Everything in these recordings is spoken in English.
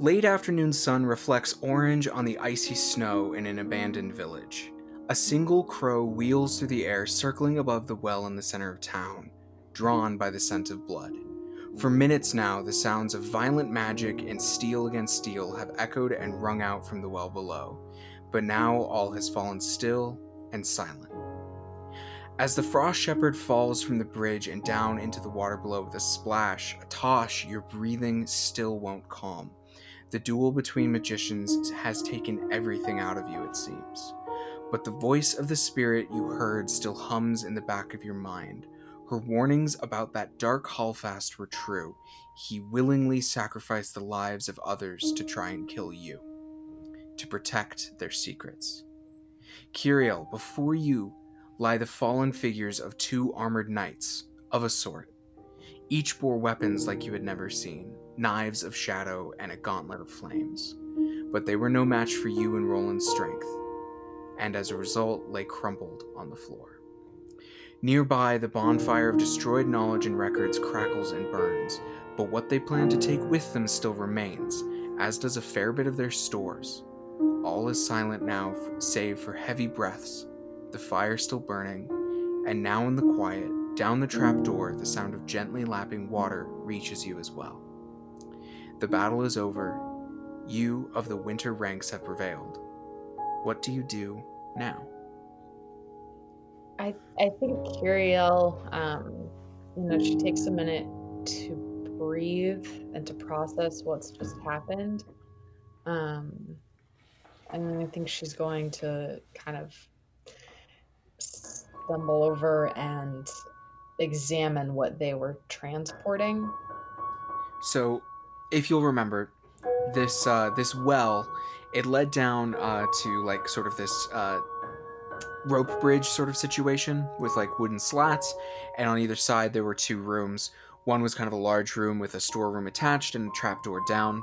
Late afternoon sun reflects orange on the icy snow in an abandoned village. A single crow wheels through the air, circling above the well in the center of town, drawn by the scent of blood. For minutes now, the sounds of violent magic and steel against steel have echoed and rung out from the well below, but now all has fallen still and silent. As the frost shepherd falls from the bridge and down into the water below with a splash, Tosh, your breathing still won't calm. The duel between magicians has taken everything out of you, it seems. But the voice of the spirit you heard still hums in the back of your mind. Her warnings about that dark Hallfast were true. He willingly sacrificed the lives of others to try and kill you, to protect their secrets. Kiriel, before you lie the fallen figures of two armored knights, of a sort. Each bore weapons like you had never seen knives of shadow, and a gauntlet of flames. But they were no match for you and Roland's strength, and as a result lay crumpled on the floor. Nearby, the bonfire of destroyed knowledge and records crackles and burns, but what they plan to take with them still remains, as does a fair bit of their stores. All is silent now, save for heavy breaths, the fire still burning, and now in the quiet, down the trapdoor, the sound of gently lapping water reaches you as well. The battle is over. You of the winter ranks have prevailed. What do you do now? I I think Kiriel, um, you know, she takes a minute to breathe and to process what's just happened. Um, and I think she's going to kind of stumble over and examine what they were transporting. So if you'll remember, this uh, this well, it led down uh, to like sort of this uh, rope bridge sort of situation with like wooden slats, and on either side there were two rooms. One was kind of a large room with a storeroom attached and a trapdoor down,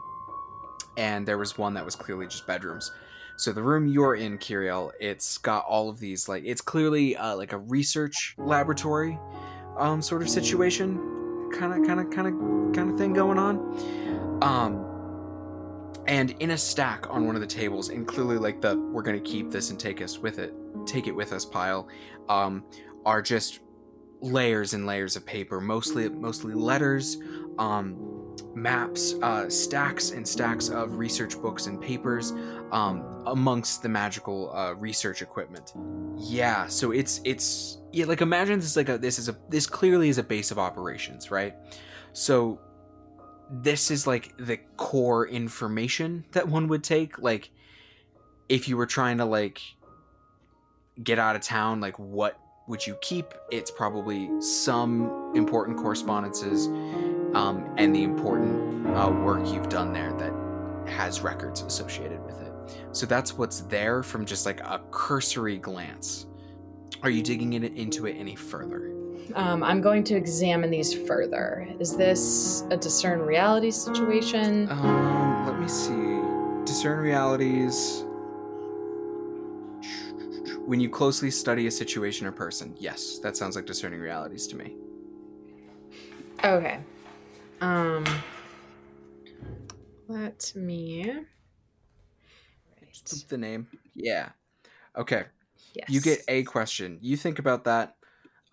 and there was one that was clearly just bedrooms. So the room you're in, Kiriel, it's got all of these like it's clearly uh, like a research laboratory um, sort of situation, kind of kind of kind of kind of thing going on. Um, and in a stack on one of the tables, and clearly like the we're gonna keep this and take us with it, take it with us pile, um, are just layers and layers of paper, mostly mostly letters, um, maps, uh, stacks and stacks of research books and papers, um, amongst the magical uh, research equipment. Yeah, so it's it's yeah, like imagine this is like a this is a this clearly is a base of operations, right? So this is like the core information that one would take. Like if you were trying to like get out of town like what would you keep? It's probably some important correspondences um, and the important uh, work you've done there that has records associated with it. So that's what's there from just like a cursory glance. Are you digging in, into it any further um, I'm going to examine these further. Is this a discern reality situation? Um, let me see. Discern realities. When you closely study a situation or person, yes, that sounds like discerning realities to me. Okay. Um, let me. Just the name. Yeah. Okay. Yes. You get a question. You think about that.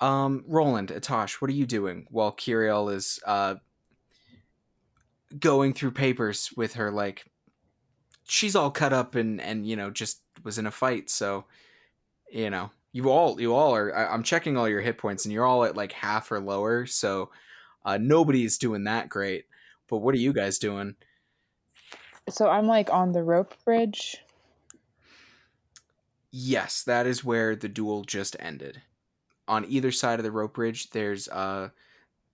Um, Roland, Atosh, what are you doing while Kiriel is uh going through papers with her? Like she's all cut up and and you know just was in a fight so you know you all you all are I, i'm checking all your hit points and you're all at like half or lower so uh nobody's doing that great but what are you guys doing? So I'm like on the rope bridge. yes that is where the duel just ended on either side of the rope bridge there's uh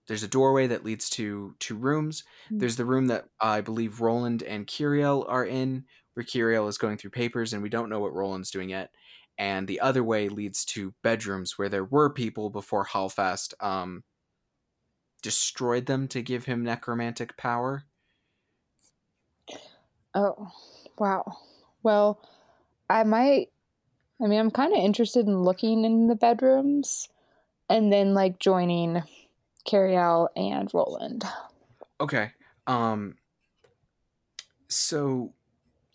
there's a doorway that leads to two rooms there's the room that i believe roland and kiriel are in where kiriel is going through papers and we don't know what roland's doing yet and the other way leads to bedrooms where there were people before halfast um destroyed them to give him necromantic power Oh, wow. Well, I might. I mean, I'm kind of interested in looking in the bedrooms and then like joining Carriel and Roland. Okay. Um So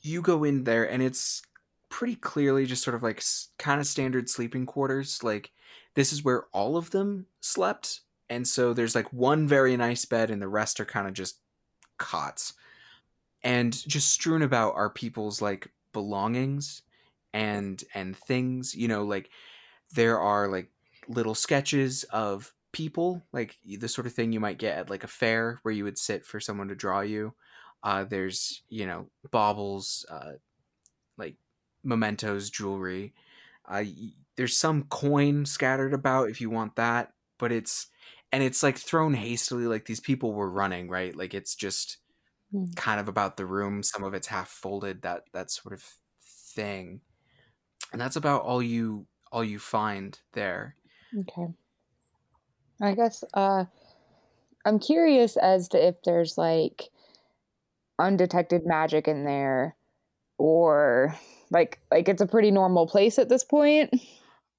you go in there and it's pretty clearly just sort of like kind of standard sleeping quarters. Like this is where all of them slept. And so there's like one very nice bed and the rest are kind of just cots. And just strewn about are people's like belongings and and things, you know, like there are like little sketches of people, like the sort of thing you might get at like a fair where you would sit for someone to draw you. Uh, there's you know baubles, uh, like mementos, jewelry. Uh, there's some coin scattered about if you want that, but it's and it's like thrown hastily, like these people were running, right? Like it's just mm. kind of about the room. Some of it's half folded, that that sort of thing, and that's about all you all you find there. Okay. I guess uh, I'm curious as to if there's like undetected magic in there or like like it's a pretty normal place at this point.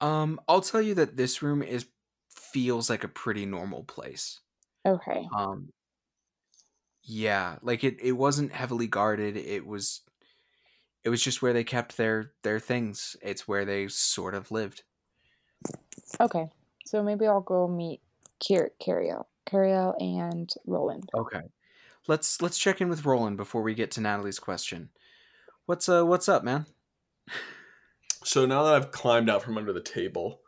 Um I'll tell you that this room is feels like a pretty normal place. Okay. Um yeah, like it it wasn't heavily guarded. It was it was just where they kept their their things. It's where they sort of lived. Okay. So maybe I'll go meet Car- Cariel, Cariel and Roland. Okay. Let's let's check in with Roland before we get to Natalie's question. What's uh what's up, man? So now that I've climbed out from under the table,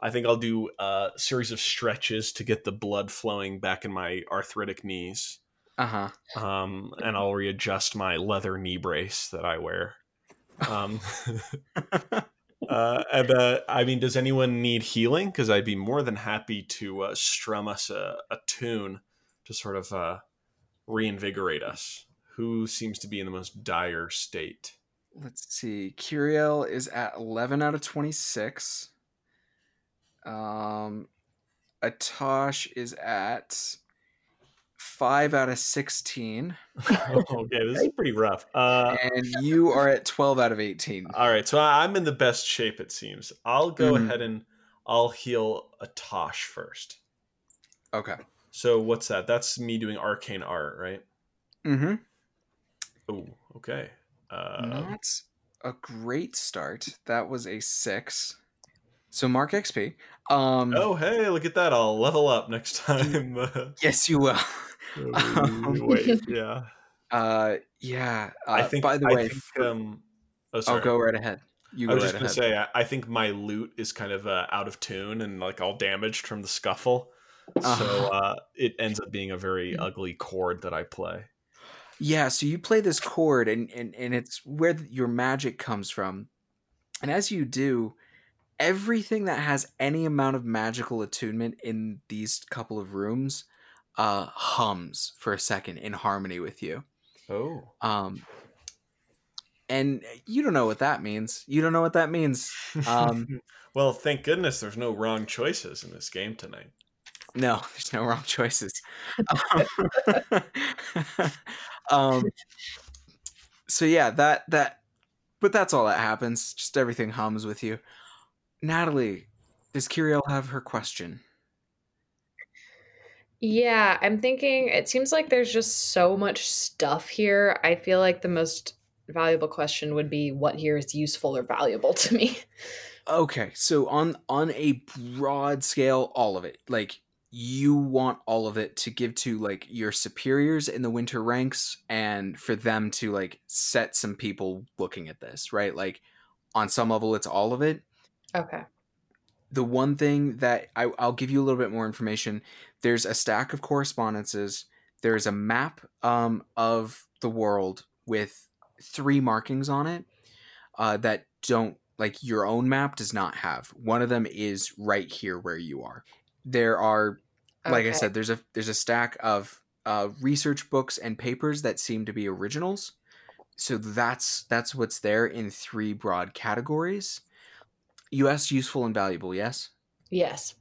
I think I'll do a series of stretches to get the blood flowing back in my arthritic knees. Uh huh. Um, and I'll readjust my leather knee brace that I wear. Um, uh, and uh, I mean, does anyone need healing? Because I'd be more than happy to uh, strum us a, a tune to sort of uh, reinvigorate us. Who seems to be in the most dire state? Let's see. Curiel is at 11 out of 26. Um, Atosh is at 5 out of 16. okay, this is pretty rough. Uh, and you are at 12 out of 18. All right, so I'm in the best shape, it seems. I'll go mm-hmm. ahead and I'll heal Atosh first. Okay. So what's that? That's me doing arcane art, right? Mm-hmm. Oh, okay. Uh, Not a great start. That was a six. So mark XP. Um, oh, hey, look at that! I'll level up next time. yes, you will. Um, wait, yeah. Uh, yeah. Uh, I think. By the way, think, um, oh, I'll go right ahead. You I was right just gonna say, I, I, think my lute is kind of uh, out of tune and like all damaged from the scuffle. Uh-huh. So uh, it ends up being a very mm. ugly chord that I play. Yeah, so you play this chord, and, and, and it's where your magic comes from. And as you do, everything that has any amount of magical attunement in these couple of rooms uh, hums for a second in harmony with you. Oh. Um, and you don't know what that means. You don't know what that means. Um, well, thank goodness there's no wrong choices in this game tonight. No, there's no wrong choices. um, so yeah, that that, but that's all that happens. Just everything hums with you. Natalie, does Kiriel have her question? Yeah, I'm thinking it seems like there's just so much stuff here. I feel like the most valuable question would be what here is useful or valuable to me. Okay, so on on a broad scale all of it. Like you want all of it to give to like your superiors in the winter ranks and for them to like set some people looking at this, right? Like on some level it's all of it. Okay. The one thing that I, I'll give you a little bit more information. There's a stack of correspondences. There's a map um, of the world with three markings on it uh, that don't like your own map does not have. One of them is right here where you are. There are like. I said, there's a there's a stack of uh, research books and papers that seem to be originals. So that's that's what's there in three broad categories. U.S. useful and valuable. Yes. Yes.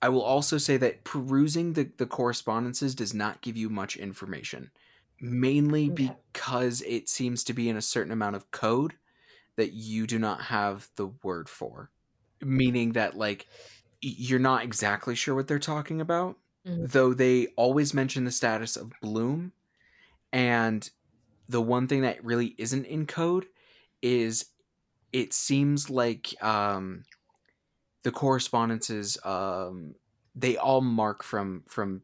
I will also say that perusing the, the correspondences does not give you much information, mainly okay. because it seems to be in a certain amount of code that you do not have the word for. Meaning that, like, you're not exactly sure what they're talking about, mm-hmm. though they always mention the status of Bloom and the one thing that really isn't in code is it seems like um, the correspondences um, they all mark from from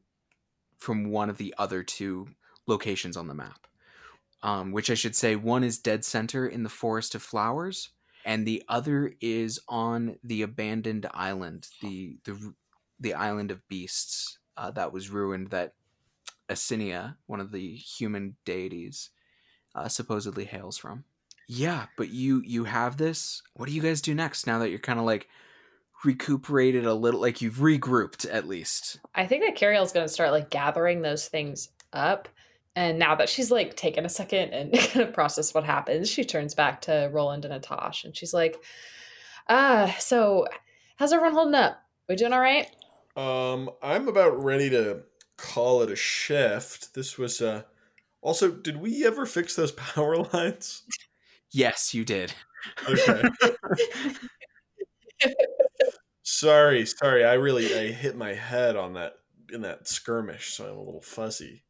from one of the other two locations on the map. Um, which I should say, one is dead center in the Forest of Flowers, and the other is on the abandoned island, the the the island of beasts uh, that was ruined. That Asinia, one of the human deities, uh, supposedly hails from. Yeah, but you you have this. What do you guys do next? Now that you're kind of like recuperated a little, like you've regrouped at least. I think that Cariel's going to start like gathering those things up. And now that she's like taken a second and kind of process what happens, she turns back to Roland and Atash and she's like, ah, so how's everyone holding up? We doing all right? Um, I'm about ready to call it a shift. This was uh also, did we ever fix those power lines? Yes, you did. Okay. sorry, sorry. I really I hit my head on that in that skirmish, so I'm a little fuzzy.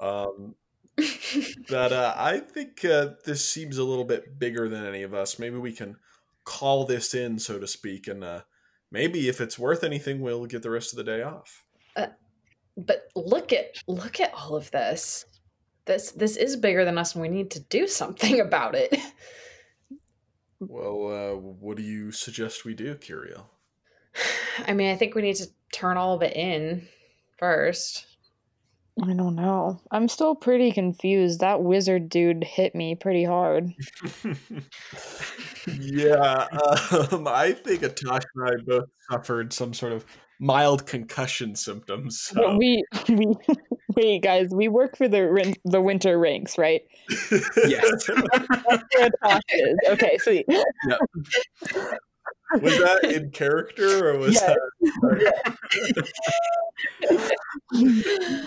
Um, but uh, I think uh, this seems a little bit bigger than any of us. Maybe we can call this in, so to speak, and uh, maybe if it's worth anything, we'll get the rest of the day off. but look at look at all of this. This this is bigger than us, and we need to do something about it. Well, uh, what do you suggest we do, Curiel? I mean, I think we need to turn all of it in first. I don't know. I'm still pretty confused. That wizard dude hit me pretty hard. yeah, um, I think Atash and I both suffered some sort of mild concussion symptoms. But So. we we wait, guys. We work for the rin- the winter ranks, right? Yes. That's where Tosh is. Okay, sweet. was that in character or was Yeah. that?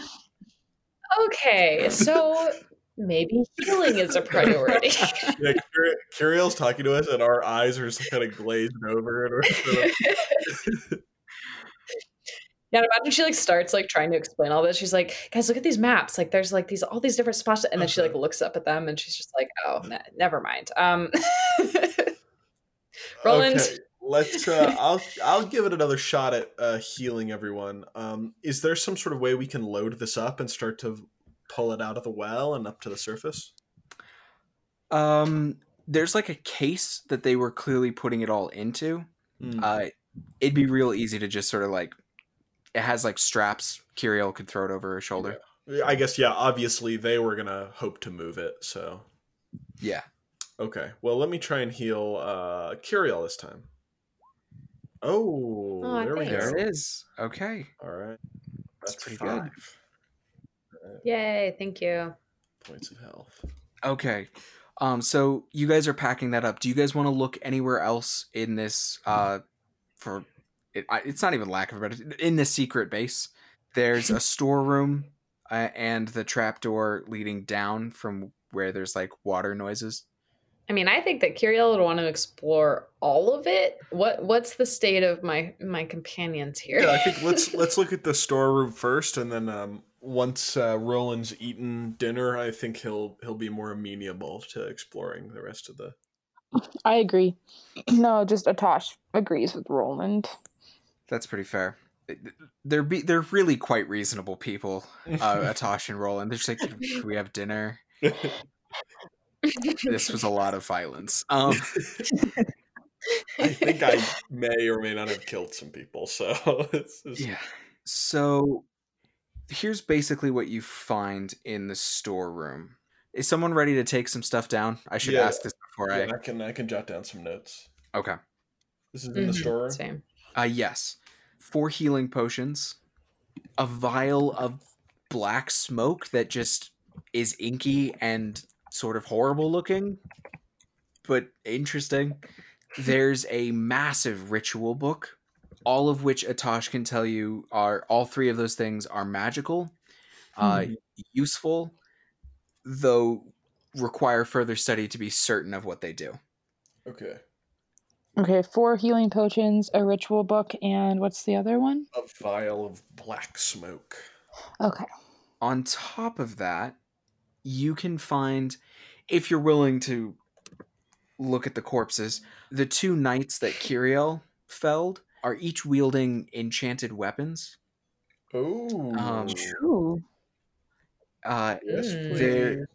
Okay, so maybe healing is a priority. Yeah, Cur- Curiel's talking to us, and our eyes are just kind of glazed over. And we're sort of- Yeah, and imagine she like starts like trying to explain all this. She's like, "Guys, look at these maps. Like, there's like these all these different spots." And then she like looks up at them, and she's just like, "Oh, ne- never mind." Um, Roland, Okay, let's. Uh, I'll I'll give it another shot at uh, healing everyone. Um, is there some sort of way we can load this up and start to pull it out of the well and up to the surface? Um, there's like a case that they were clearly putting it all into. Hmm. Uh, it'd be real easy to just sort of like, it has like straps. Curiel could throw it over her shoulder. I guess yeah. Obviously, they were gonna hope to move it. So Yeah. okay. Well, let me try and heal uh, Curiel this time. Oh, Aw, there we go. There it is. Okay. All right, That's that's pretty five good. yay! Thank you. points of health. Okay. Um, so you guys are packing that up. Do you guys want to look anywhere else in this? Uh, for it, it's not even lack of a better in the secret base. There's a storeroom uh, and the trapdoor leading down from where there's like water noises. I mean, I think that Kiriel would want to explore all of it. What What's the state of my my companions here? Yeah, I think let's let's look at the storeroom first, and then um, once uh, Roland's eaten dinner, I think he'll he'll be more amenable to exploring the rest of the. I agree. No, just Atash agrees with Roland. That's pretty fair. They're be, they're really quite reasonable people. Uh, Atash and Roland. They're just like, can we have dinner? This was a lot of violence. Um, I think I may or may not have killed some people. So it's just- Yeah. So here's basically what you find in the storeroom. Is someone ready to take some stuff down? I should Yeah. ask this before yeah, I. I can I can jot down some notes. Okay. This is in the Mhm, storeroom. Same. Uh yes. Four healing potions, a vial of black smoke that just is inky and sort of horrible looking, but interesting. There's a massive ritual book, all of which Atash can tell you are all three of those things are magical, uh, Mm-hmm. useful, though require further study to be certain of what they do. Okay. Okay, four healing potions, a ritual book, and what's the other one? A vial of black smoke. Okay. On top of that, you can find, if you're willing to look at the corpses, the two knights that Kiriel felled are each wielding enchanted weapons. Oh, Um, Ooh. Uh, yes, Mm. please.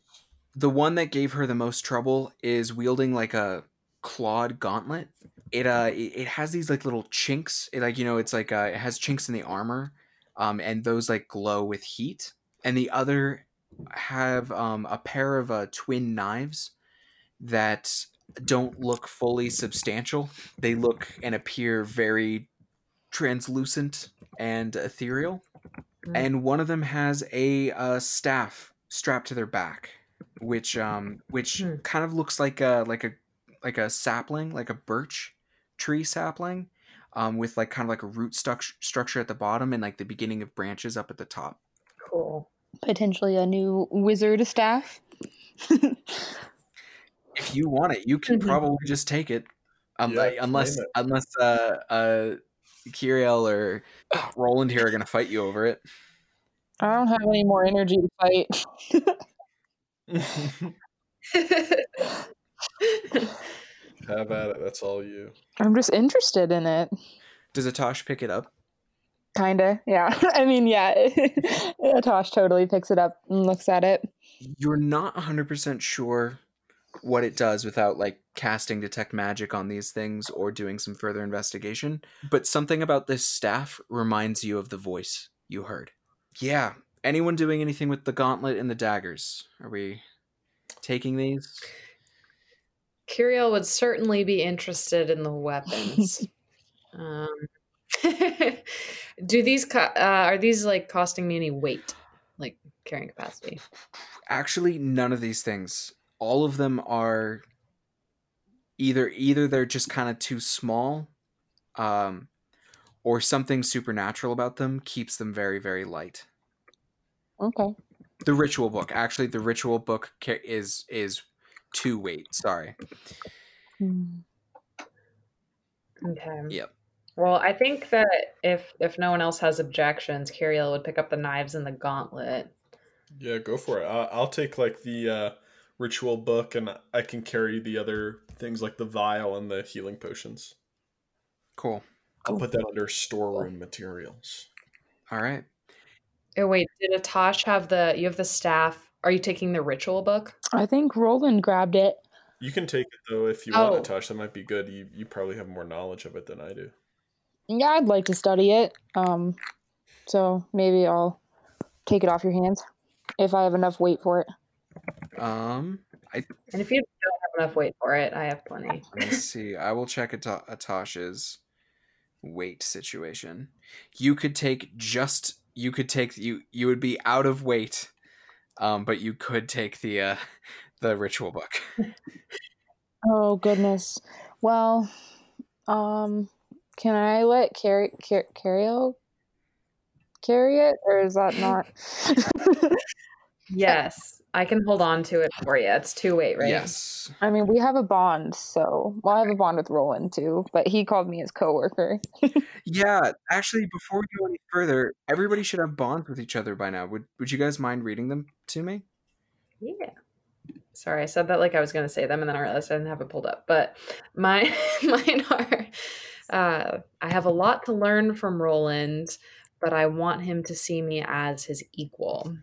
The one that gave her the most trouble is wielding like a clawed gauntlet. It uh, it, has these like little chinks. It, like you know, it's like uh, it has chinks in the armor, um, and those like glow with heat. And the other have um a pair of uh twin knives that don't look fully substantial. They look and appear very translucent and ethereal. Mm. And one of them has a uh, staff strapped to their back, which um which Hmm. kind of looks like a like a like a sapling, like a birch tree sapling, um, with like kind of like a root stuc- structure at the bottom and like the beginning of branches up at the top. Cool. Potentially a new wizard staff. If you want it, you can Mhm. probably just take it, um, Yeah, unless claim it. unless uh uh Kiriel or Roland here are gonna fight you over it. I don't have any more energy to fight. Have at it. That's all you. I'm just interested in it. Does Atosh pick it up? Kinda, yeah. I mean, yeah. Tosh totally picks it up and looks at it. you're not 100% sure what it does without like casting detect magic on these things or doing some further investigation but something about this staff reminds you of the voice you heard yeah anyone doing anything with the gauntlet and the daggers are we taking these Kiriel would certainly be interested in the weapons. um, do these co- uh, are these like costing me any weight, like carrying capacity? actually none of these things all of them are either either they're just kind of too small um or something supernatural about them keeps them very very light Okay. the ritual book actually the ritual book is is two weight sorry Hmm. Okay. Yep. Well, I think that if if no one else has objections, Kiriel would pick up the knives and the gauntlet. Yeah, go for it. I- I'll take like the uh, ritual book, and I can carry the other things like the vial and the healing potions. cool I'll put that under storeroom materials. all right Oh wait, did Atash have the? You have the staff. Are you taking the ritual book? I think Roland grabbed it. You can take it though if you Oh. want, Atash. That might be good. You you probably have more knowledge of it than I do. Yeah, I'd like to study it. Um, so maybe I'll take it off your hands if I have enough weight for it. um I And if you don't have enough weight for it, I have plenty. let's see i will check Ata- atash's weight situation you could take just you could take you you would be out of weight um but you could take the uh the ritual book Oh goodness. Well, um, can I let carry car- Carriel carry it, or is that not? Yes, I can hold on to it for you. It's two weight, right? yes I mean, we have a bond, so well, I have a bond with Roland too, but he called me his coworker. Yeah, actually, before we go any further, everybody should have bonds with each other by now. Would Would you guys mind reading them to me? Yeah. Sorry, I said that like I was going to say them, and then I realized I didn't have it pulled up. But my mine are. Uh, I have a lot to learn from Roland, but I want him to see me as his equal.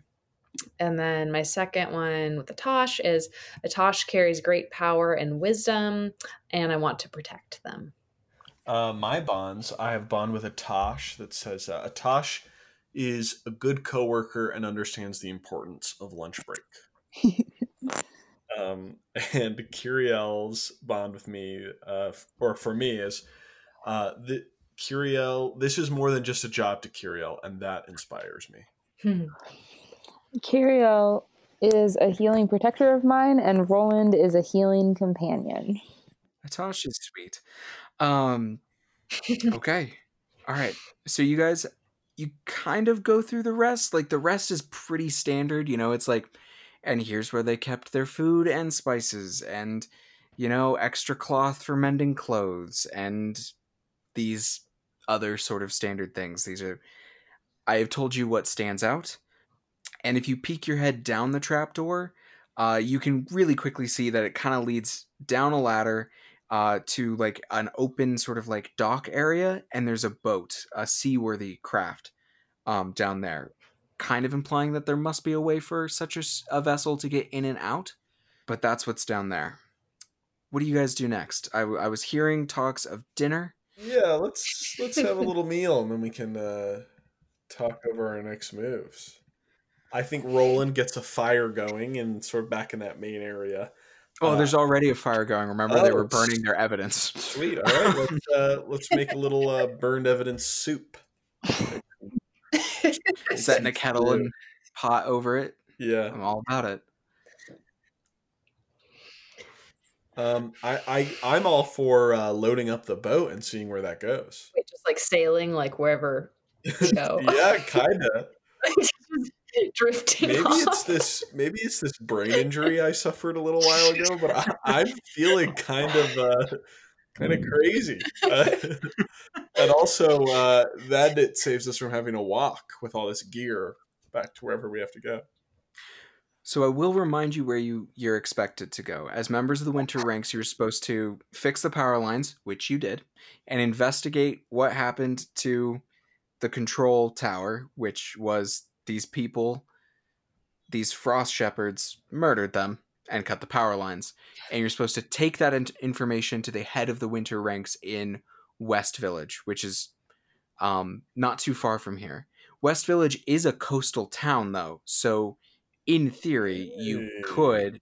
And then my second one with Atosh is Atosh carries great power and wisdom, and I want to protect them. Uh, my bonds, I have bond with Atash that says uh, Atash is a good coworker and understands the importance of lunch break. um, and Curiel's bond with me, uh, or for me, is uh, the Curiel. This is more than just a job to Curiel, and that inspires me. Carriel is a healing protector of mine, and Roland is a healing companion. Atash is sweet. Um, okay, all right. So you guys, you kind of go through the rest. Like the rest is pretty standard. You know, it's like, and here's where they kept their food and spices, and you know, extra cloth for mending clothes, and these other sort of standard things. These are, I have told you what stands out. And if you peek your head down the trapdoor, uh, you can really quickly see that it kind of leads down a ladder uh, to like an open sort of like dock area, and there's a boat, a seaworthy craft, um, down there, kind of implying that there must be a way for such a vessel to get in and out. But that's what's down there. What do you guys do next? I, w- I was hearing talks of dinner. Yeah, let's let's have a little meal and then we can uh, talk over our next moves. I think Roland gets a fire going and sort of back in that main area. Oh, Uh, there's already a fire going. Remember, they oh, were burning their evidence. Sweet. All right, let's uh, let's make a little uh, burned evidence soup. Setting a kettle and pot over it. Yeah. I'm all about it. Um, I, I I'm all for uh, loading up the boat and seeing where that goes. just like sailing like wherever we go. yeah, kinda. Just drifting Maybe off. it's this. Maybe it's this brain injury I suffered a little while ago, but I, I'm feeling kind of uh, kind of crazy. Uh, and also, uh, that it saves us from having to walk with all this gear back to wherever we have to go. So I will remind you where you you're expected to go. As members of the Winter Ranks, you're supposed to fix the power lines, which you did, and investigate what happened to the control tower, which was these people, these frost shepherds murdered them and cut the power lines. And you're supposed to take that in- information to the head of the Winter Ranks in West Village, which is um, not too far from here. West Village is a coastal town, though, so in theory, you could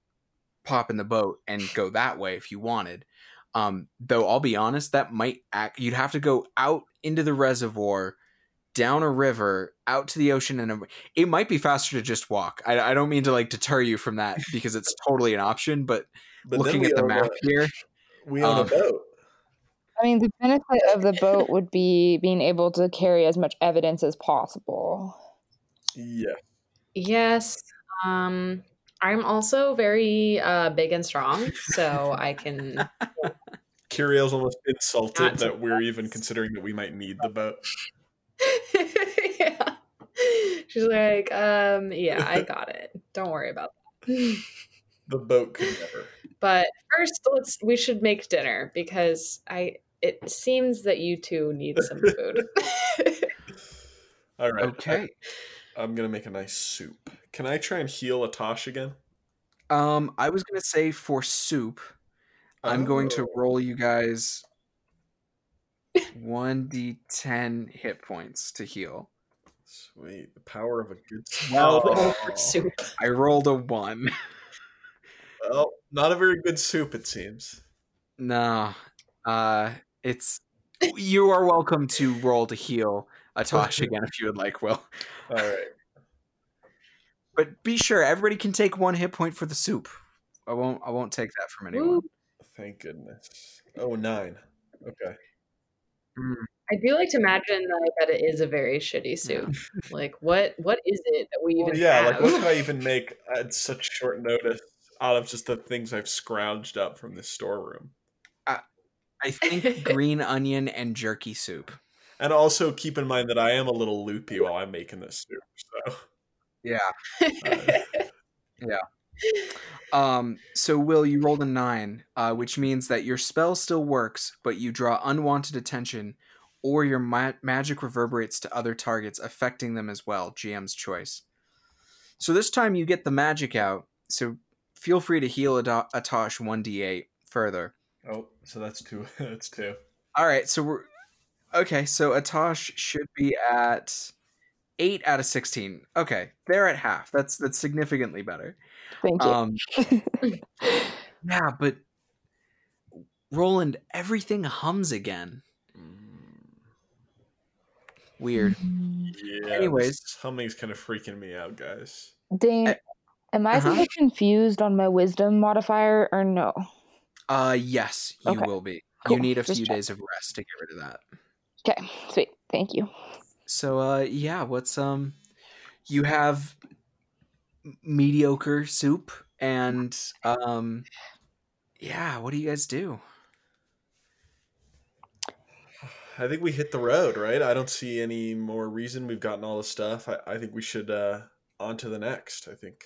pop in the boat and go that way if you wanted. Um, though I'll be honest, that might act. You'd have to go out into the reservoir, down a river, out to the ocean, and it might be faster to just walk. I, I don't mean to like deter you from that because it's totally an option. But, But looking at the map a, here, we own um, a boat. I mean, the benefit of the boat would be being able to carry as much evidence as possible. Yeah. Yes. Um I'm also very uh big and strong, so I can Kiriel's almost insulted that we're even considering that we might need the boat. Yeah. She's like, um, yeah, I got it. Don't worry about that. The boat could never. But first let's we should make dinner because I it seems that you two need some food. All right. okay. I, am gonna make a nice soup. Can I try and heal Atosh again? Um, I was gonna say for soup, I'm going to Oh. roll you guys one d10 hit points to heal. Sweet. The power of a good Well, Roll for soup. I rolled a one. Well, not a very good soup, it seems. No, uh, it's you are welcome to roll to heal Atosh again if you would like, Will. All right. But be sure everybody can take one hit point for the soup. I won't. I won't take that from anyone. Woo. Thank goodness. Oh, nine. Okay. I do like to imagine like, that it is a very shitty soup. Like what what is it that we even Well, yeah, like what could I even make at such short notice out of just the things I've scrounged up from this storeroom? I think green onion and jerky soup. And also keep in mind that I am a little loopy while I'm making this soup. So Yeah. uh, Um. So Will, you rolled a nine, uh, which means that your spell still works, but you draw unwanted attention, or your ma- magic reverberates to other targets, affecting them as well. GM's choice. So this time you get the magic out. So feel free to heal Ado- Atosh one d8 further. oh, so that's two. that's two. All right, so we're okay. So Atosh should be at eight out of sixteen. Okay, they're at half. That's that's significantly better. Thank you. Um, yeah, but Roland, everything hums again. Weird. Yeah. Anyways. this humming's kind of freaking me out, guys. Dane, am I uh-huh. still confused on my wisdom modifier or no? Uh, yes, you Okay, will be. cool, You need a just few check. days of rest to get rid of that. Okay, sweet. Thank you. So, uh, yeah, what's um, you have mediocre soup and um, yeah, what do you guys do? I think we hit the road, right? I don't see any more reason. We've gotten all the stuff. I, I think we should uh on to the next, I think.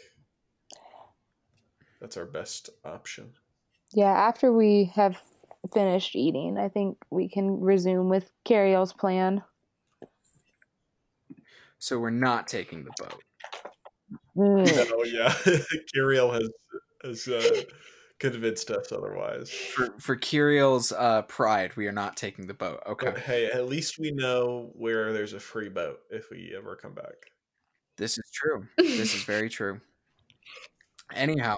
That's our best option. Yeah, after we have finished eating, I think we can resume with Cariel's plan. So we're not taking the boat. Mm. Oh yeah, Cariel has has uh, convinced us otherwise. For for Kiriel's uh, pride, we are not taking the boat. Okay. But hey, at least we know where there's a free boat if we ever come back. This is true. This is very true. Anyhow,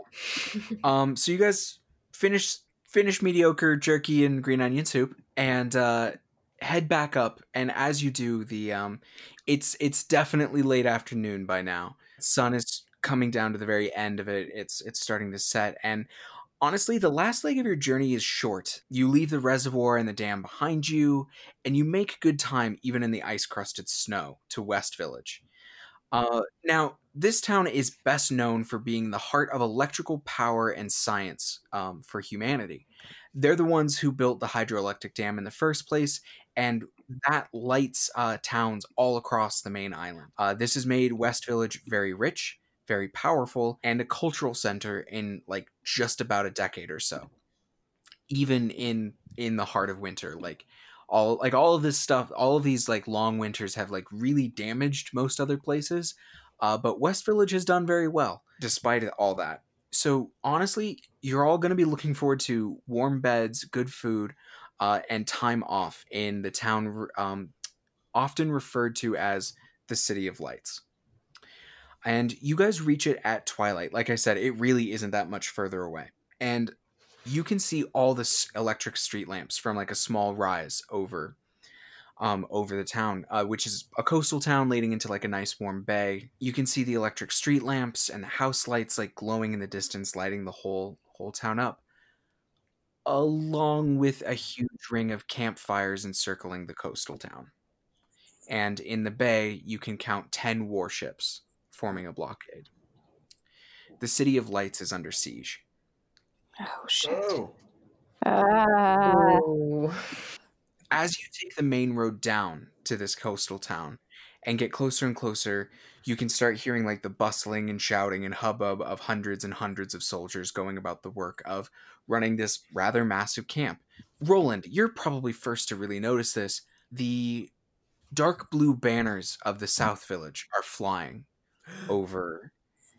um, so you guys finish finish mediocre jerky and green onion soup and uh, head back up. And as you do, the um, it's it's definitely late afternoon by now. Sun is coming down to the very end of it. It's it's starting to set, and honestly, the last leg of your journey is short. You leave the reservoir and the dam behind you, and you make good time even in the ice crusted snow to West Village. Uh, now, this town is best known for being the heart of electrical power and science um, for humanity. They're the ones who built the hydroelectric dam in the first place, and that lights uh, towns all across the main island. Uh, this has made West Village very rich, very powerful, and a cultural center in like just about a decade or so. Even in in the heart of winter, like all like all of this stuff, all of these like long winters have like really damaged most other places. Uh, but West Village has done very well despite all that. So honestly, you're all going to be looking forward to warm beds, good food, uh, and time off in the town, um, often referred to as the City of Lights. And you guys reach it at twilight. Like I said, it really isn't that much further away. And you can see all the electric street lamps from like a small rise over um, over the town, uh, which is a coastal town leading into like a nice warm bay. You can see the electric street lamps and the house lights like glowing in the distance, lighting the whole whole town up, along with a huge ring of campfires encircling the coastal town. And in the bay, you can count ten warships forming a blockade. The city of lights is under siege. Oh shit. Oh. Ah. Ooh. as you take the main road down to this coastal town and get closer and closer, you can start hearing like the bustling and shouting and hubbub of hundreds and hundreds of soldiers going about the work of running this rather massive camp. Roland, you're probably first to really notice this. The dark blue banners of the South Village are flying over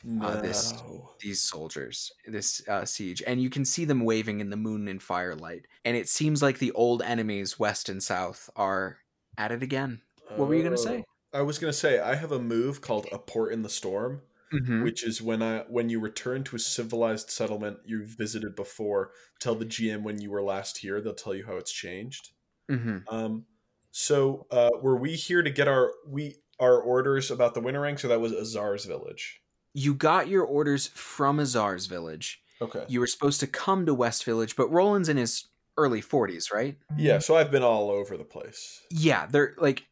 no. Uh, this- these soldiers, this uh, siege, and you can see them waving in the moon and firelight. And it seems like the old enemies, west and south, are at it again. What were you gonna say? I was gonna say I have a move called a port in the storm, Mm-hmm. which is when I when you return to a civilized settlement you've visited before. Tell the GM when you were last here. They'll tell you how it's changed. Mm-hmm. Um, so uh, were we here to get our we our orders about the winter ranks, or that was Azar's village? You got your orders from Azar's village. Okay. You were supposed to come to West Village, but Roland's in his early 40s, right? Yeah. So I've been all over the place. Yeah, they're like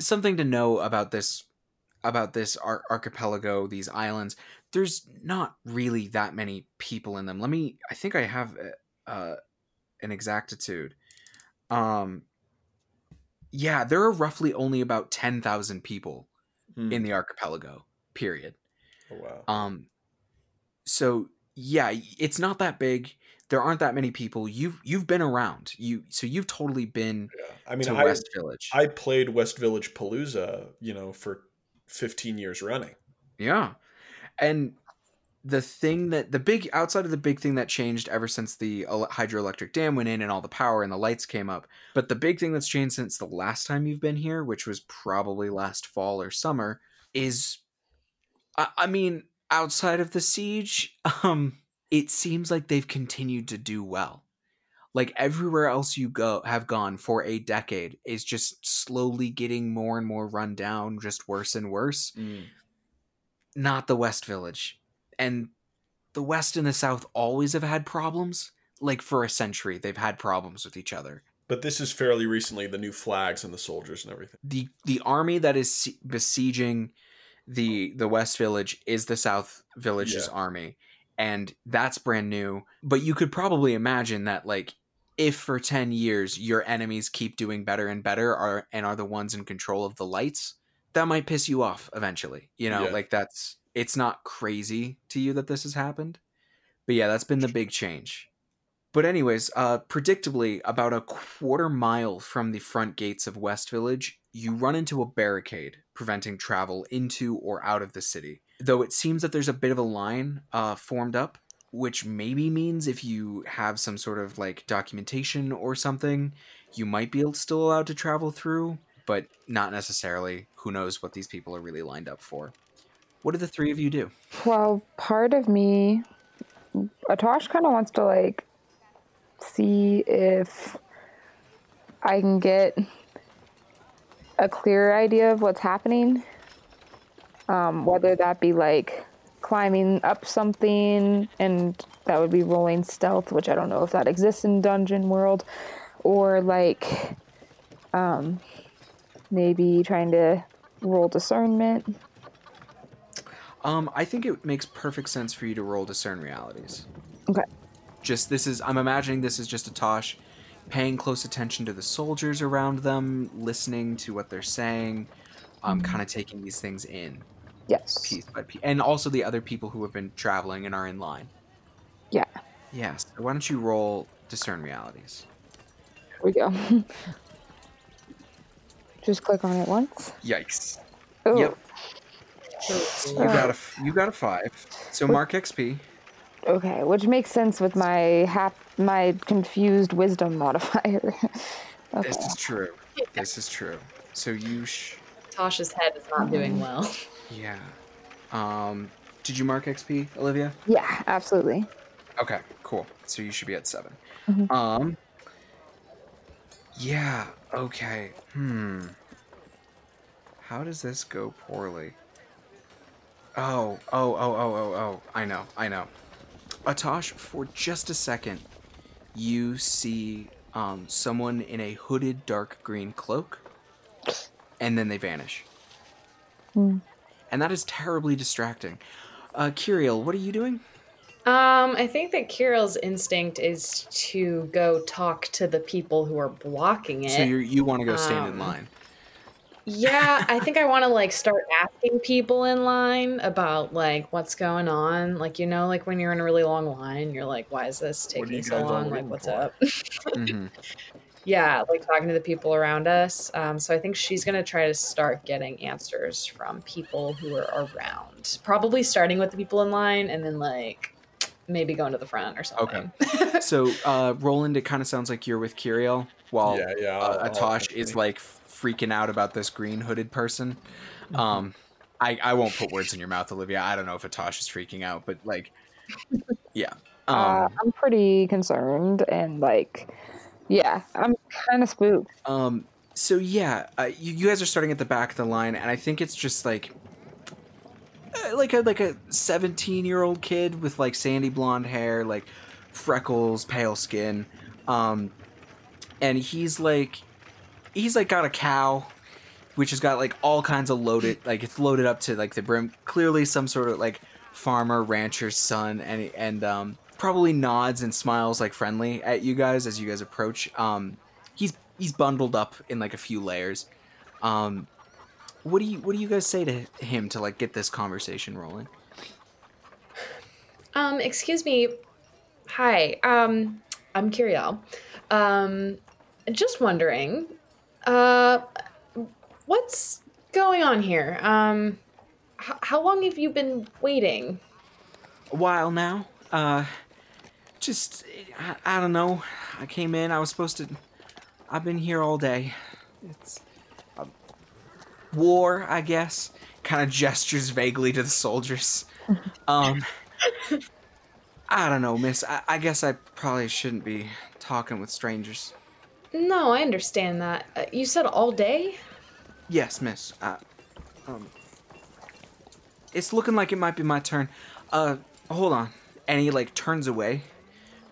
something to know about this about this ar- archipelago, these islands. There's not really that many people in them. Let me I think I have uh an exactitude. Um yeah, there are roughly only about 10,000 people Hmm. in the archipelago. Period. Oh, wow. Um, so yeah, it's not that big. There aren't that many people. You've you've been around. You so you've totally been yeah. I mean, to I, West Village. I played West Village Palooza, you know, for 15 years running. yeah, and the thing that the big outside of the big thing that changed ever since the hydroelectric dam went in and all the power and the lights came up, but the big thing that's changed since the last time you've been here, which was probably last fall or summer, is, I, I mean, outside of the siege, um, it seems like they've continued to do well. Like everywhere else you go have gone for a decade is just slowly getting more and more run down, just worse and worse. Not the West Village. And the West and the South always have had problems. Like for a century, they've had problems with each other. But this is fairly recently, the new flags and the soldiers and everything. the The army that is besieging the the West Village is the South Village's Yeah. army, and that's brand new. But you could probably imagine that, like, if for ten years your enemies keep doing better and better, are and are the ones in control of the lights, that might piss you off eventually. You know, Yeah. like that's it's not crazy to you that this has happened But yeah, that's been the big change. But anyways, uh, predictably, about a quarter mile from the front gates of West Village, you run into a barricade preventing travel into or out of the city. Though it seems that there's a bit of a line uh, formed up, which maybe means if you have some sort of like documentation or something, you might be still allowed to travel through, but not necessarily. Who knows what these people are really lined up for? What do the three of you do? Well, part of me, Atosh kind of wants to like see if I can get a clearer idea of what's happening. Um, whether that be like climbing up something and that would be rolling stealth, which I don't know if that exists in Dungeon World, or like um, maybe trying to roll discernment. Um, I think it makes perfect sense for you to roll discern realities. Okay. Just this is I'm imagining this is just Atosh paying close attention to the soldiers around them, listening to what they're saying, um, kind of taking these things in Yes. piece by piece, and also the other people who have been traveling and are in line. Yeah. Yes. So why don't you roll discern realities? Here we go. Just click on it once. Yikes. Oh, Yep. You got a you got a five. So mark XP. Okay, which makes sense with my hap- my confused wisdom modifier. okay. This is true. This is true. So you sh- Tasha's head is not doing well. yeah. Um, did you mark XP, Olivia? Yeah, absolutely. Okay, cool. So you should be at 7 Mhm. Um. Yeah. Okay. Hmm. How does this go poorly? Oh. Oh. Oh. Oh. Oh. Oh. I know. I know. Atosh, for just a second, you see um, someone in a hooded dark green cloak, and then they vanish. Hmm. And that is terribly distracting. Uh, Kiriel, what are you doing? Um, I think that Kiriel's instinct is to go talk to the people who are blocking it. So you you want to go stand in Um, line? Yeah, I think I want to like start asking people in line about like what's going on. Like you know, like when you're in a really long line, you're like, "Why is this taking so long? Like, what's for?" up?" hmm yeah, like talking to the people around us. Um, so I think she's gonna try to start getting answers from people who are around. Probably starting with the people in line, and then like maybe going to the front or something. Okay. so, uh, Roland, it kind of sounds like you're with Kiriel, while yeah, yeah. uh, I'll- I'll Atosh is like freaking out about this green hooded person. Um, I, I won't put words in your mouth, Olivia. I don't know if Atosh is freaking out, but like, yeah. Um, uh, I'm pretty concerned and like, yeah, I'm kind of spooked. Um. So yeah, uh, you, you guys are starting at the back of the line, and I think it's just like, uh, like a like a seventeen year old kid with like sandy blonde hair, like freckles, pale skin, um, and he's like, he's like got a cow, which has got like all kinds of loaded, like it's loaded up to like the brim. Clearly, some sort of like farmer rancher's son, and and um probably nods and smiles like friendly at you guys as you guys approach. Um, he's he's bundled up in like a few layers. Um, what do you what do you guys say to him to like get this conversation rolling? Um, excuse me. Hi. Um, I'm Kiriel. Um, just wondering, uh, what's going on here? Um, h- how long have you been waiting? A while now. Uh, just I, I don't know. I came in. I was supposed to. I've been here all day. It's war, I guess. Kind of gestures vaguely to the soldiers. Um, I don't know, Miss. I, I guess I probably shouldn't be talking with strangers. No, I understand that. Uh, you said all day? Yes, Miss. Uh, um, it's looking like it might be my turn. Uh, hold on. And he like turns away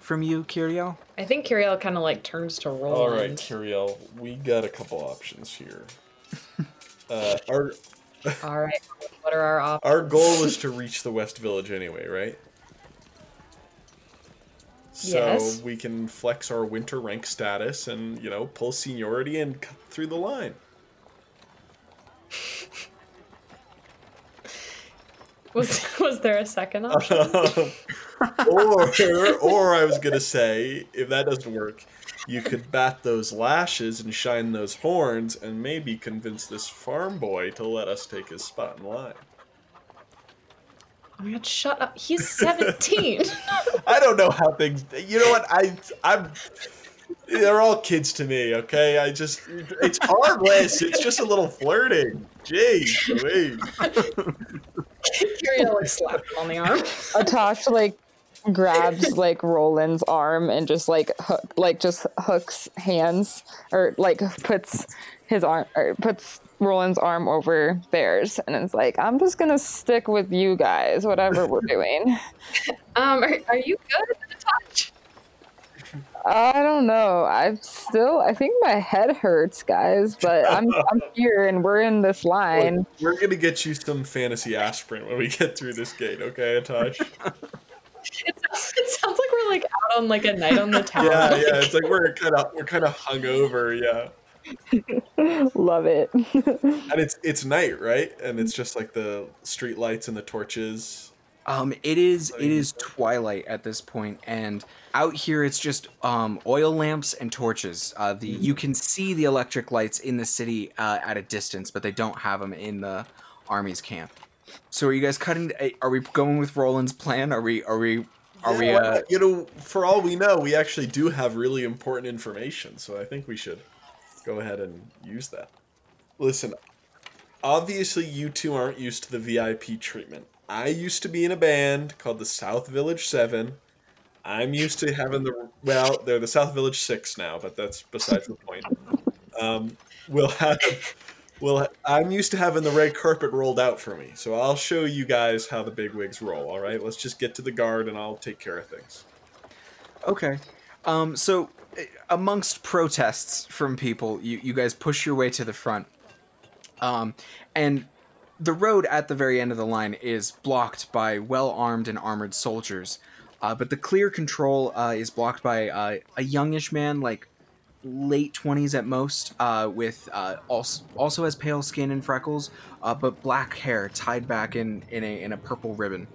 from you, Kiriel. I think Kiriel kind of like turns to Roland. All right, Kiriel, we got a couple options here. uh, our All right. What are our options? our goal is to reach the West Village anyway, right? So Yes. we can flex our winter rank status and you know pull seniority and cut through the line. Was was there a second option? or, or I was gonna say, if that doesn't work, you could bat those lashes and shine those horns, and maybe convince this farm boy to let us take his spot in line. Oh my god, shut up. He's 17. I don't know how things. You know what? I I'm. They're all kids to me. Okay, I just it's harmless. It's just a little flirting. Jeez, Louise. Kiriel like slapped him on the arm. Atosh like grabs like Roland's arm and just like hook, like just hooks hands or like puts his arm or puts Roland's arm over theirs and it's like I'm just gonna stick with you guys whatever we're doing. Um, are, are you good at the touch? I don't know. I'm still. I think my head hurts, guys. But I'm I'm here and we're in this line. Look, we're gonna get you some fantasy aspirin when we get through this gate, okay, Atosh? It, it sounds like we're like out on like a night on the town. yeah, yeah. It's like we're kind of we're kind of hungover, yeah. Love it. And it's it's night, right? And it's just like the street lights and the torches. Um, it is it is twilight at this point, and out here it's just um, oil lamps and torches. Uh, the you can see the electric lights in the city uh, at a distance, but they don't have them in the army's camp. So are you guys cutting? eh, Are we going with Roland's plan? Are we? Are we? Are we? Yeah, why Uh, you know, for all we know, we actually do have really important information, so I think we should go ahead and use that. Listen, obviously you two aren't used to the VIP treatment. I used to be in a band called the South Village Seven. I'm used to having the well, they're the South Village Six now, but that's besides the point. Um, we'll have well, I'm used to having the red carpet rolled out for me, so I'll show you guys how the big wigs roll. All right, let's just get to the guard, and I'll take care of things. Okay. Um, so, eh, amongst protests from people, you, you guys push your way to the front. Um, and the road at the very end of the line is blocked by well armed and armored soldiers. Uh, but the clear control uh, is blocked by uh, a youngish man, like late 20s at most, uh, with uh, also, also has pale skin and freckles, uh, but black hair tied back in, in, a, in a purple ribbon.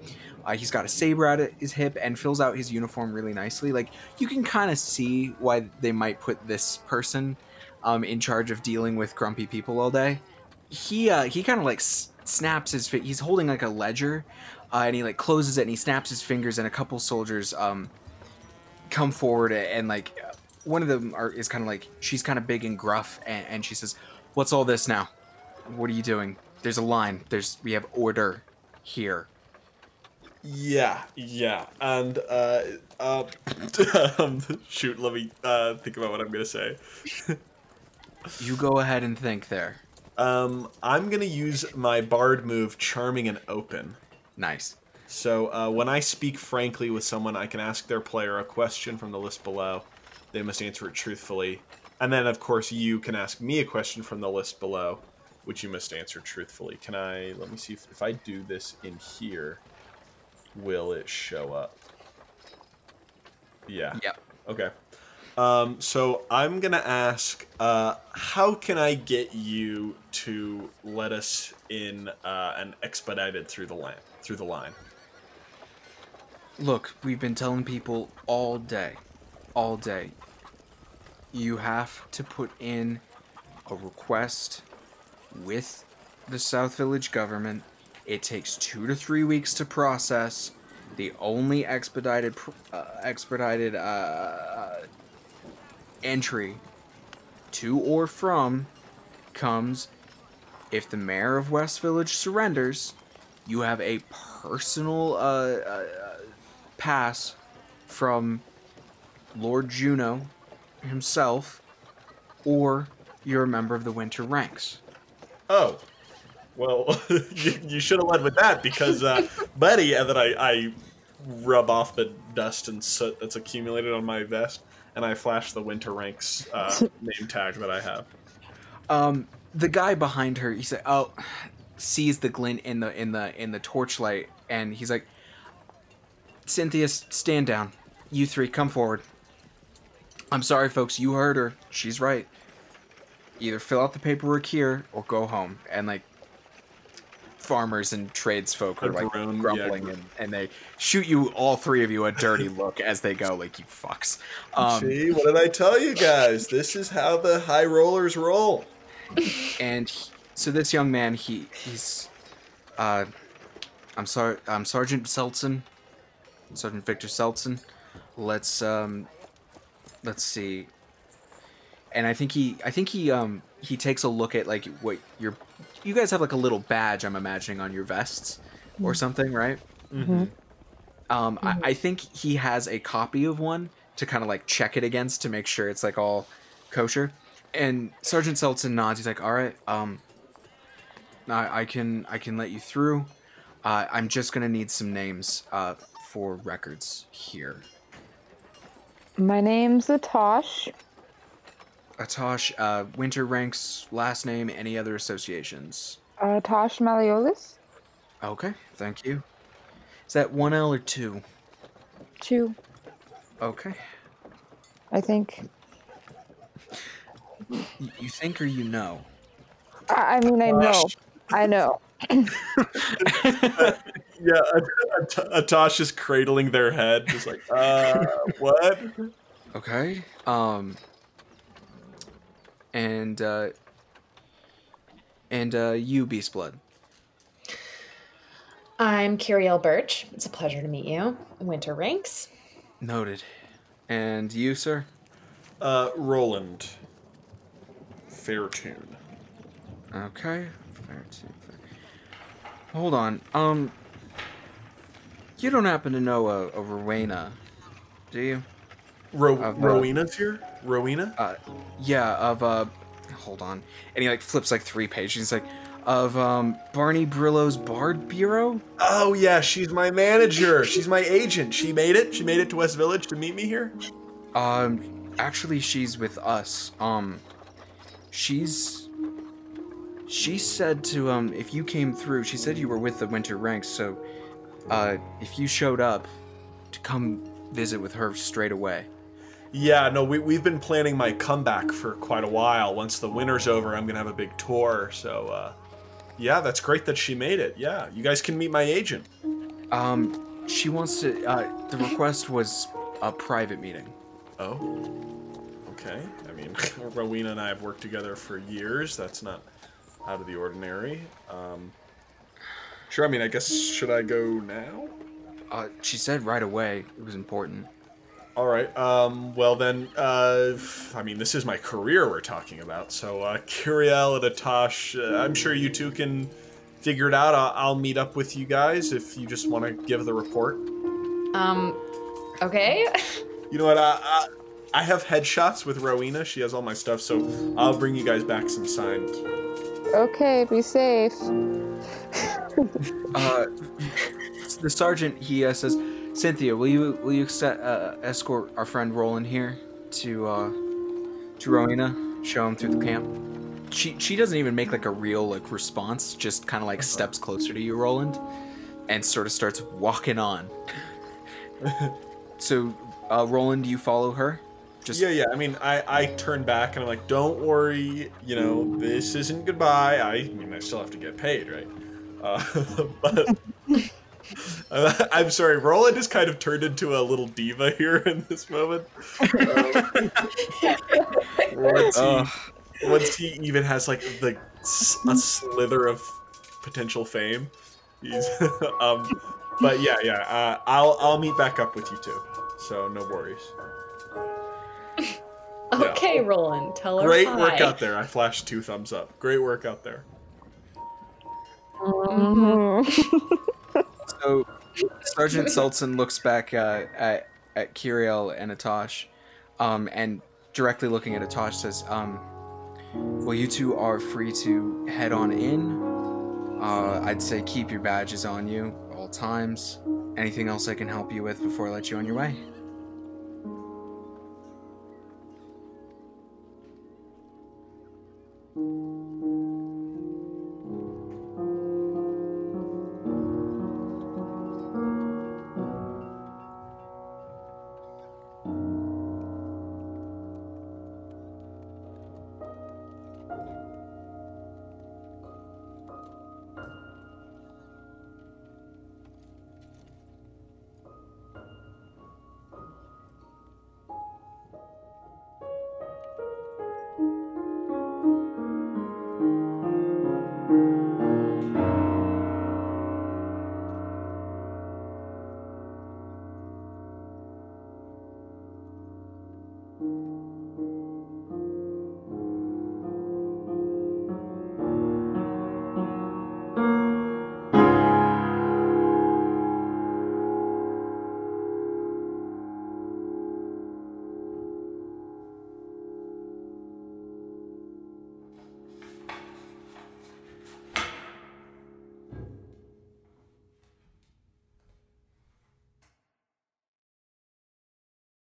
Uh, he's got a saber at his hip and fills out his uniform really nicely. Like you can kind of see why they might put this person um, in charge of dealing with grumpy people all day. He uh, he kind of like s- snaps his. Fi- he's holding like a ledger, uh, and he like closes it and he snaps his fingers, and a couple soldiers um, come forward and like one of them are, is kind of like she's kind of big and gruff, and, and she says, "What's all this now? What are you doing? There's a line. There's we have order here." Yeah, yeah, and uh, uh, um, shoot, let me uh, think about what I'm gonna say. You go ahead and think there. Um, I'm gonna use my bard move, charming and open. Nice. So uh, when I speak frankly with someone, I can ask their player a question from the list below. They must answer it truthfully, and then of course you can ask me a question from the list below, which you must answer truthfully. Can I? Let me see if, if I do this in here, will it show up? Yeah. Yep. Okay. Um, so I'm gonna ask, uh, how can I get you to let us in uh, and expedited through the line? Through the line. Look, we've been telling people all day, all day. You have to put in a request with the South Village government. It takes two to three weeks to process. The only expedited, uh, expedited uh, entry to or from comes if the mayor of West Village surrenders. You have a personal uh, uh, pass from Lord Juno himself, or you're a member of the Winter Ranks. Oh, well, you, you should have led with that because, uh, buddy, and then I, I rub off the dust and soot that's accumulated on my vest, and I flash the Winter Ranks uh, name tag that I have. Um, the guy behind her, he said, "Oh," sees the glint in the in the in the torchlight, and he's like, "Cynthia, stand down. You three, come forward." I'm sorry, folks. You heard her. She's right. Either fill out the paperwork here or go home. And like, farmers and tradesfolk are like groan, yeah, grumbling gr- and, and they shoot you all three of you a dirty look as they go like you fucks. Um, See, what did I tell you guys? This is how the high rollers roll. and he- so this young man he he's uh i'm sorry i'm sergeant seltzen sergeant victor seltzen let's um let's see. And i think he i think he um he takes a look at like what your you guys have like a little badge i'm imagining on your vests or something right? Mm-hmm. um I, I think he has a copy of one to kind of like check it against to make sure it's like all kosher. And sergeant seltzen nods. He's like all right um I, I can I can let you through. Uh, I'm just gonna need some names uh, for records here. My name's Atosh. Atosh, uh, Winter ranks last name, any other associations? Uh, Tosh Maliolis. Okay, thank you. Is that one L or two? Two, Okay. I think. Y- you think or you know? I, I mean, I know. I know. Yeah, At- At- Atosh is cradling their head, just like, uh, what? Okay. Um. And uh. And uh, you, Beast Blood. I'm Kiriel Birch. It's a pleasure to meet you. Winter ranks. Noted. And you, sir? Uh, Roland. Fairtune. Okay. Fair to fair. Hold on. Um. You don't happen to know a, a Rowena, do you? Ro- Of, uh, Rowena's here? Rowena? Uh, yeah. Of uh. Hold on. And he like flips like three pages. He's like, of um Barney Brillo's Bard Bureau. Oh, yeah, she's my manager. She's my agent. She made it. She made it to West Village to meet me here. Um, actually, she's with us. Um, she's. She said to um, if you came through, she said you were with the Winter Ranks. So, uh, if you showed up, to come visit with her straight away. Yeah, no, we, we've been planning my comeback for quite a while. Once the winter's over, I'm going to have a big tour. So, uh, yeah, that's great that she made it. Yeah, you guys can meet my agent. Um, she wants to. Uh, the request was a private meeting. Oh, okay. I mean, Rowena and I have worked together for years. That's not out of the ordinary. Um, sure, I mean, I guess, should I go now? Uh, she said right away it was important. All right. Um, well, then, uh, I mean, this is my career we're talking about. So, uh, Kiriel and Atosh, uh, I'm sure you two can figure it out. I'll, I'll meet up with you guys if you just want to give the report. Um, okay. You know what? I, I, I have headshots with Rowena. She has all my stuff, so I'll bring you guys back some signed. Okay, be safe. Uh, the sergeant he uh, says, Cynthia, will you will you uh, escort our friend Roland here to uh, to Rowena? Show him through the camp. She she doesn't even make like a real like response. Just kind of like steps closer to you, Roland, and sort of starts walking on. so, uh, Roland, do you follow her? Just Yeah, yeah. I mean, I, I turn back and I'm like, don't worry. You know, this isn't goodbye. I, I mean, I still have to get paid, right? Uh, but uh, I'm sorry, Roland has kind of turned into a little diva here in this moment. Um, once, he, once he even has like the s- a slither of potential fame, he's um. But yeah, yeah. Uh, I'll I'll meet back up with you two. So no worries. Yeah. Okay, Roland. Tell her Great hi. work out there. I flashed two thumbs up. Great work out there. Mhm. So, Sergeant Seltzen looks back uh, at at Kiriel and Atosh, um, and directly looking at Atosh says, um, "Well, you two are free to head on in. Uh, I'd say keep your badges on you all times. Anything else I can help you with before I let you on your way?"